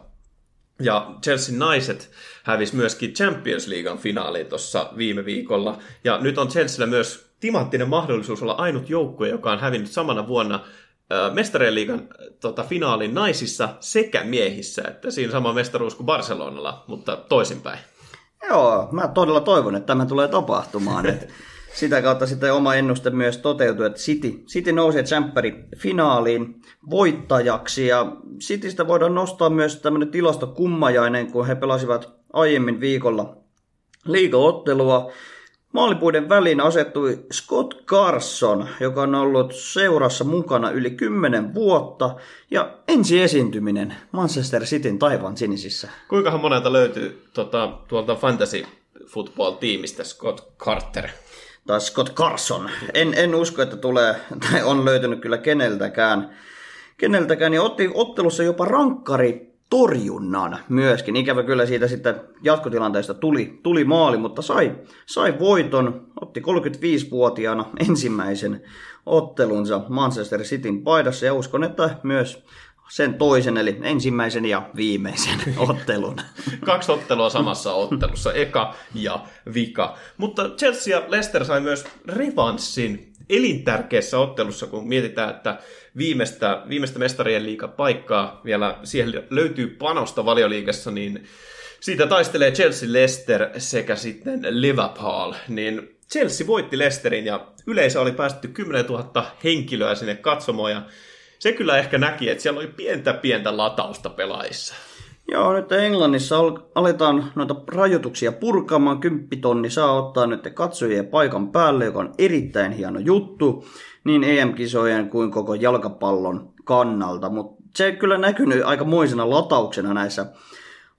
Ja Chelsea naiset hävisi myöskin Champions Leaguean finaaliin tuossa viime viikolla. Ja nyt on Chelsealla myös timanttinen mahdollisuus olla ainut joukkue, joka on hävinnyt samana vuonna mestarien liigan tota, finaalin naisissa sekä miehissä. Että siinä sama mestaruus kuin Barcelonalla, mutta toisinpäin. Joo, mä todella toivon, että tämä tulee tapahtumaan. että sitä kautta sitten oma ennuste myös toteutuu, että City, City nousee tsemppäri finaaliin voittajaksi ja Citystä voidaan nostaa myös tämmöinen tilastokummajainen, kun he pelasivat aiemmin viikolla liigaottelua Maalipuiden väliin asettui Scott Carson, joka on ollut seurassa mukana yli 10 vuotta ja ensi esiintyminen Manchester Cityn taivaan sinisissä. Kuinka monelta löytyy tota, tuolta fantasy football-tiimistä Scott Carter? Tai Scott Carson. En, en usko, että tulee, tai on löytynyt kyllä keneltäkään. Keneltäkään, niin otti ottelussa jopa rankkari torjunnan myöskin. Ikävä kyllä siitä sitten jatkotilanteesta tuli, tuli maali, mutta sai, sai voiton. Otti 35-vuotiaana ensimmäisen ottelunsa Manchester Cityn paidassa ja uskon, että myös sen toisen, eli ensimmäisen ja viimeisen (laughs) ottelun. Kaksi ottelua samassa ottelussa, eka ja vika. Mutta Chelsea ja Leicester sai myös revanssin elintärkeässä ottelussa, kun mietitään, että viimeistä, viimeistä mestarien paikkaa vielä siihen löytyy panosta valioliigassa, niin siitä taistelee Chelsea, Leicester sekä sitten Liverpool, niin Chelsea voitti Leicesterin ja yleisö oli päästetty 10 000 henkilöä sinne katsomaan ja se kyllä ehkä näki, että siellä oli pientä pientä latausta pelaajissa. Joo, nyt Englannissa aletaan noita rajoituksia purkamaan. Kymppitonni saa ottaa nyt katsojien paikan päälle, joka on erittäin hieno juttu niin EM-kisojen kuin koko jalkapallon kannalta. Mutta se kyllä näkynyt aika moisena latauksena näissä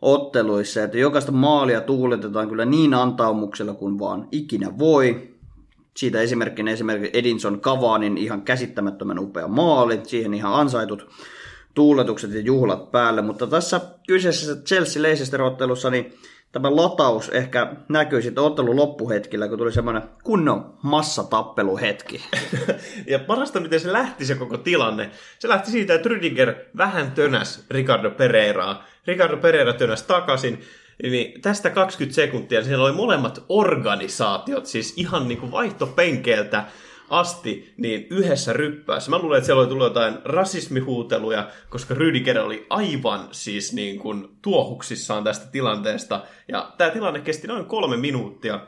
otteluissa, että jokaista maalia tuuletetaan kyllä niin antaumuksella kuin vaan ikinä voi. Siitä esimerkkinä esimerkiksi Edinson Cavanin ihan käsittämättömän upea maali, siihen ihan ansaitut tuuletukset ja juhlat päälle, mutta tässä kyseisessä Chelsea Leicester-ottelussa niin tämä lataus ehkä näkyy sitten ottelun loppuhetkillä, kun tuli semmoinen kunnon massatappeluhetki. (laughs) ja parasta, miten se lähti se koko tilanne. Se lähti siitä, että Rüdiger vähän tönäs Ricardo Pereiraa. Ricardo Pereira tönäs takaisin. Niin tästä 20 sekuntia siellä oli molemmat organisaatiot, siis ihan niin kuin vaihtopenkeeltä asti, niin yhdessä ryppäässä. Mä luulen, että siellä oli tullut jotain rasismihuuteluja, koska Rydiger oli aivan siis niin kuin tuohuksissaan tästä tilanteesta. Ja tämä tilanne kesti noin kolme minuuttia,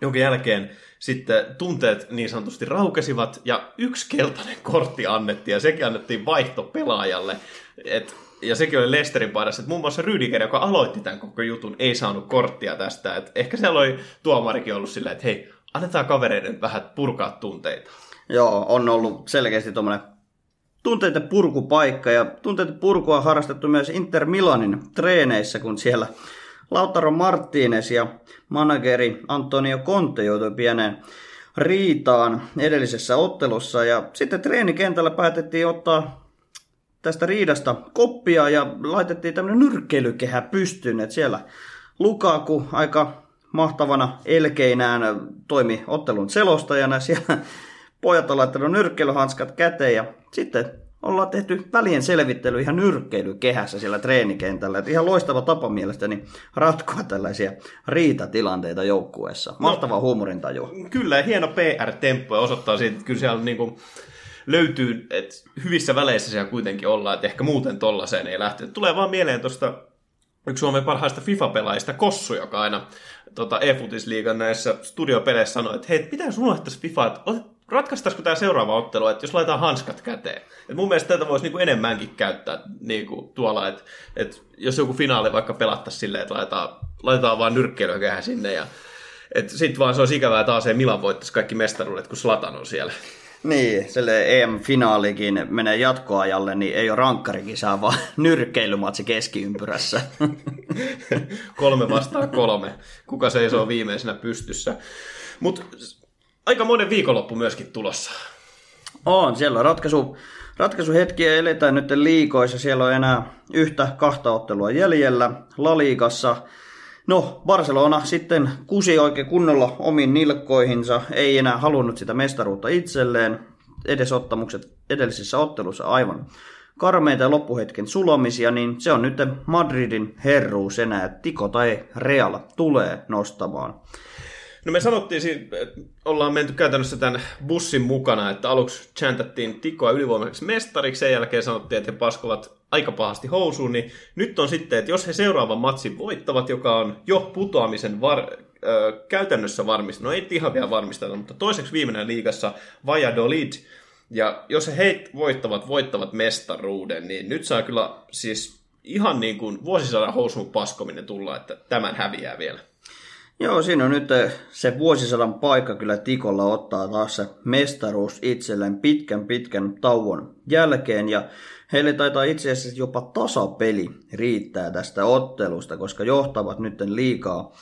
jonka jälkeen sitten tunteet niin sanotusti raukesivat ja yksi keltainen kortti annettiin ja sekin annettiin vaihtopelaajalle. Et, ja sekin oli Lesterin paidassa, että muun muassa Rydiger, joka aloitti tämän koko jutun, ei saanut korttia tästä. Et ehkä siellä oli tuomarikin ollut silleen, että hei, annetaan kavereiden vähän purkaa tunteita. Joo, on ollut selkeästi tuommoinen tunteiden purkupaikka ja tunteiden purkua on harrastettu myös Inter Milanin treeneissä, kun siellä Lautaro Martínez ja manageri Antonio Conte joutui pieneen riitaan edellisessä ottelussa ja sitten treenikentällä päätettiin ottaa tästä riidasta koppia ja laitettiin tämmöinen nyrkkeilykehä pystyyn, että siellä Lukaku aika mahtavana elkeinään toimi ottelun selostajana. (laughs) Siellä pojat on laittanut nyrkkeilyhanskat käteen ja sitten ollaan tehty välien selvittely ihan nyrkkeilykehässä siellä treenikentällä. Et ihan loistava tapa mielestäni ratkoa tällaisia riitatilanteita joukkueessa. Mahtava no, huumorintaju. Kyllä, hieno PR-temppu ja osoittaa siitä, että kyllä siellä niinku löytyy, että hyvissä väleissä siellä kuitenkin ollaan, että ehkä muuten tollaiseen ei lähte. Tulee vaan mieleen tuosta yksi Suomen parhaista FIFA-pelaajista, Kossu, joka aina tota, e-futisliigan näissä studiopeleissä sanoi, että hei, pitää unohtaa FIFA, että ratkaistaisiko tämä seuraava ottelu, että jos laitetaan hanskat käteen. Et mun mielestä tätä voisi niinku enemmänkin käyttää niinku tuolla, että et jos joku finaali vaikka pelattaisiin silleen, että laitetaan, laitetaan vaan nyrkkeilyä sinne ja sitten vaan se olisi ikävää taas se Milan voittaisi kaikki mestaruudet, kun Slatan on siellä. Niin, sille EM-finaalikin menee jatkoajalle, niin ei ole rankkarikisaa, vaan (laughs) nyrkkeilymatsi keskiympyrässä. (laughs) kolme vastaan kolme. Kuka seisoo viimeisenä pystyssä. Mutta aika monen viikonloppu myöskin tulossa. On, siellä on ratkaisu, ratkaisuhetkiä eletään nyt liikoissa. Siellä on enää yhtä kahta ottelua jäljellä. Laliikassa No, Barcelona sitten kusi oikein kunnolla omiin nilkkoihinsa, ei enää halunnut sitä mestaruutta itselleen. Edesottamukset edellisissä ottelussa aivan karmeita loppuhetken sulomisia, niin se on nyt Madridin herruus enää, että Tiko tai Real tulee nostamaan. No me sanottiin, että ollaan menty käytännössä tämän bussin mukana, että aluksi chantattiin Tikoa ylivoimaiseksi mestariksi, sen jälkeen sanottiin, että he paskovat aika pahasti housuun, niin nyt on sitten, että jos he seuraavan matsin voittavat, joka on jo putoamisen var, ö, käytännössä varmistunut, no ei ihan vielä varmistettu, mutta toiseksi viimeinen liigassa Valladolid, ja jos he heit voittavat, voittavat mestaruuden, niin nyt saa kyllä siis ihan niin kuin vuosisadan housun paskominen tulla, että tämän häviää vielä. Joo, siinä on nyt se vuosisadan paikka kyllä Tikolla ottaa taas se mestaruus itselleen pitkän pitkän tauon jälkeen. Ja heille taitaa itse asiassa jopa tasapeli riittää tästä ottelusta, koska johtavat nyt liikaa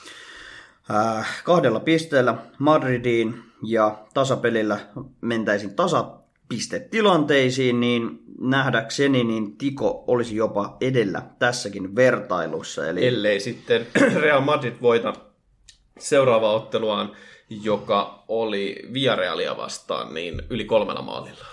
äh, kahdella pisteellä Madridiin ja tasapelillä mentäisiin tasapistetilanteisiin, niin nähdäkseni niin Tiko olisi jopa edellä tässäkin vertailussa. Eli... Ellei sitten Real Madrid voita seuraava otteluaan, joka oli Villarealia vastaan, niin yli kolmella maalilla.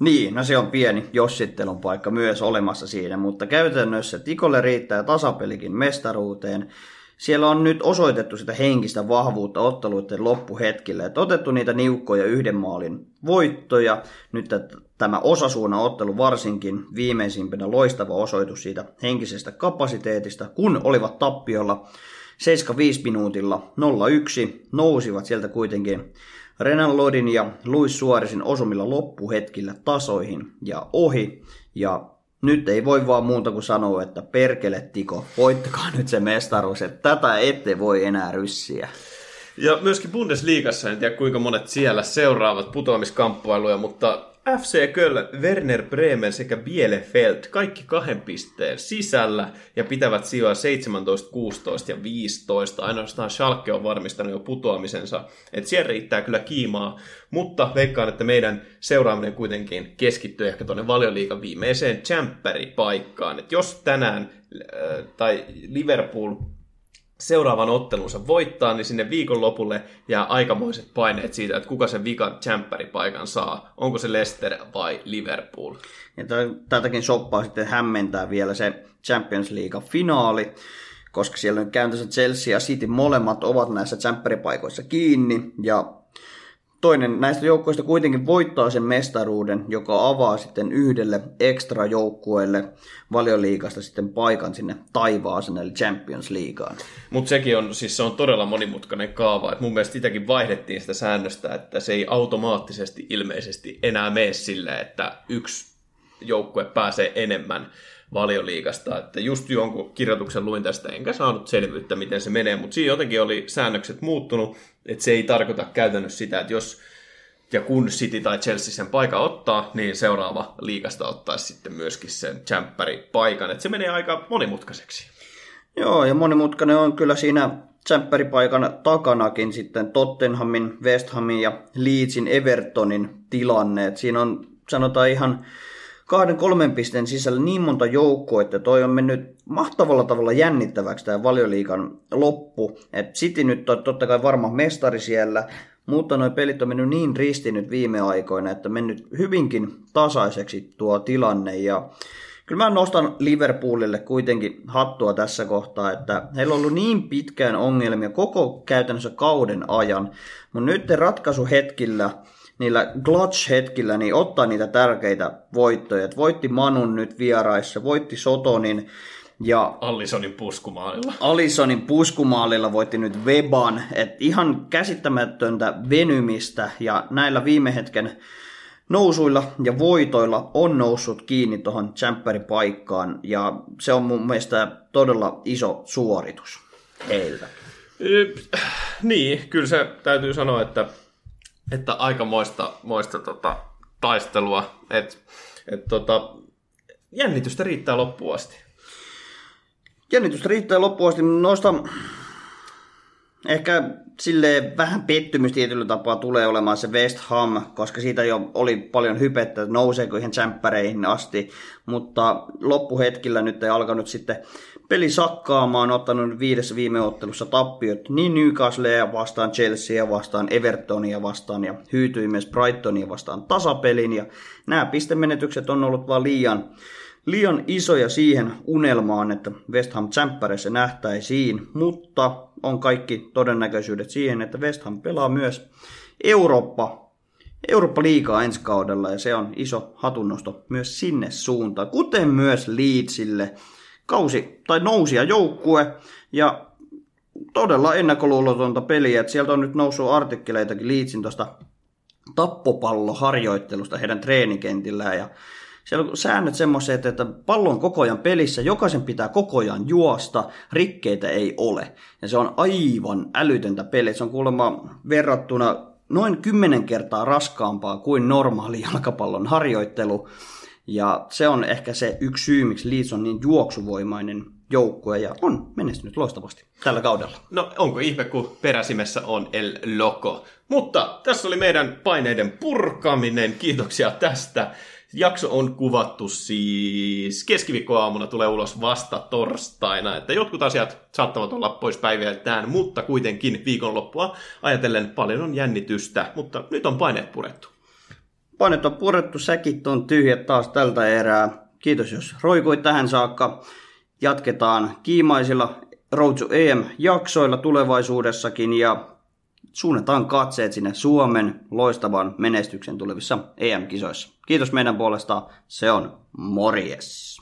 Niin, no se on pieni jossittelun paikka myös olemassa siinä, mutta käytännössä Tikolle riittää tasapelikin mestaruuteen. Siellä on nyt osoitettu sitä henkistä vahvuutta otteluiden loppuhetkillä, että otettu niitä niukkoja yhden maalin voittoja. Nyt tämä osasuuna ottelu varsinkin viimeisimpänä loistava osoitus siitä henkisestä kapasiteetista, kun olivat tappiolla 75 minuutilla 0-1 nousivat sieltä kuitenkin Renan Lodin ja Luis Suoresin osumilla loppuhetkillä tasoihin ja ohi. Ja nyt ei voi vaan muuta kuin sanoa, että perkele Tiko, voittakaa nyt se mestaruus, että tätä ette voi enää ryssiä. Ja myöskin Bundesliigassa, en tiedä kuinka monet siellä seuraavat putoamiskamppailuja, mutta FC Köln, Werner Bremen sekä Bielefeld, kaikki kahden pisteen sisällä ja pitävät sijoja 17, 16 ja 15. Ainoastaan Schalke on varmistanut jo putoamisensa, että siellä riittää kyllä kiimaa, mutta veikkaan, että meidän seuraaminen kuitenkin keskittyy ehkä tuonne valioliikan viimeiseen paikkaan. Että jos tänään äh, tai Liverpool seuraavan ottelunsa voittaa, niin sinne viikonlopulle jää aikamoiset paineet siitä, että kuka sen vikan paikan saa. Onko se Leicester vai Liverpool? Ja tätäkin soppaa sitten hämmentää vielä se Champions League-finaali, koska siellä on käyntössä Chelsea ja City molemmat ovat näissä paikoissa kiinni, ja toinen näistä joukkueista kuitenkin voittaa sen mestaruuden, joka avaa sitten yhdelle ekstra joukkueelle valioliikasta sitten paikan sinne taivaaseen, eli Champions Leagueaan. Mutta sekin on, siis se on todella monimutkainen kaava. Et mun mielestä sitäkin vaihdettiin sitä säännöstä, että se ei automaattisesti ilmeisesti enää mene silleen, että yksi joukkue pääsee enemmän valioliigasta. Että just jonkun kirjoituksen luin tästä, enkä saanut selvyyttä, miten se menee, mutta siinä jotenkin oli säännökset muuttunut, että se ei tarkoita käytännössä sitä, että jos ja kun City tai Chelsea sen paikan ottaa, niin seuraava liigasta ottaisi sitten myöskin sen paikan. Että se menee aika monimutkaiseksi. Joo, ja monimutkainen on kyllä siinä paikan takanakin sitten Tottenhamin, West Hamin ja Leedsin Evertonin tilanne. Et siinä on sanotaan ihan kahden kolmen pisteen sisällä niin monta joukkoa, että toi on mennyt mahtavalla tavalla jännittäväksi tämä valioliikan loppu. Et City nyt on totta kai varma mestari siellä, mutta nuo pelit on mennyt niin risti nyt viime aikoina, että mennyt hyvinkin tasaiseksi tuo tilanne. Ja kyllä mä nostan Liverpoolille kuitenkin hattua tässä kohtaa, että heillä on ollut niin pitkään ongelmia koko käytännössä kauden ajan, mutta nyt ratkaisuhetkillä – niillä clutch-hetkillä niin ottaa niitä tärkeitä voittoja. Et voitti Manun nyt vieraissa, voitti Sotonin ja Allisonin puskumaalilla. Allisonin puskumaalilla voitti nyt Weban. Et ihan käsittämätöntä venymistä ja näillä viime hetken nousuilla ja voitoilla on noussut kiinni tuohon paikkaan ja se on mun mielestä todella iso suoritus heiltä. Niin, kyllä se täytyy sanoa, että että aika moista, moista tota, taistelua. Et, et, tota, jännitystä riittää loppuun asti. Jännitystä riittää loppuun asti. Noista ehkä sille vähän pettymys tietyllä tapaa tulee olemaan se West Ham, koska siitä jo oli paljon hypettä, että nouseeko ihan tsemppäreihin asti, mutta loppuhetkillä nyt ei alkanut sitten peli sakkaamaan, ottanut viidessä viime ottelussa tappiot niin Newcastlea vastaan, Chelsea vastaan, Evertonia vastaan ja hyytyi myös Brightonia vastaan tasapelin. Ja nämä pistemenetykset on ollut vaan liian, liian isoja siihen unelmaan, että West Ham tsemppäreissä nähtäisiin, mutta on kaikki todennäköisyydet siihen, että West Ham pelaa myös Eurooppa Eurooppa-liigaa ensi kaudella ja se on iso hatunnosto myös sinne suuntaan, kuten myös Leedsille, kausi tai nousia joukkue ja todella ennakkoluulotonta peliä. Että sieltä on nyt noussut artikkeleitakin Liitsin tuosta tappopalloharjoittelusta heidän treenikentillään ja siellä on säännöt semmoiset, että pallo on koko ajan pelissä, jokaisen pitää koko ajan juosta, rikkeitä ei ole. Ja se on aivan älytöntä peli. Se on kuulemma verrattuna noin kymmenen kertaa raskaampaa kuin normaali jalkapallon harjoittelu. Ja se on ehkä se yksi syy, miksi Leeds on niin juoksuvoimainen joukkue ja on menestynyt loistavasti tällä kaudella. No onko ihme, kun peräsimessä on El Loco. Mutta tässä oli meidän paineiden purkaminen. Kiitoksia tästä. Jakso on kuvattu siis keskiviikkoaamuna, tulee ulos vasta torstaina, että jotkut asiat saattavat olla pois päiviltään, mutta kuitenkin viikonloppua ajatellen paljon on jännitystä, mutta nyt on paineet purettu. Painet on purettu, säkit on tyhjät taas tältä erää. Kiitos jos roikuit tähän saakka. Jatketaan kiimaisilla Road EM-jaksoilla tulevaisuudessakin ja suunnataan katseet sinne Suomen loistavan menestyksen tulevissa EM-kisoissa. Kiitos meidän puolesta, se on morjes!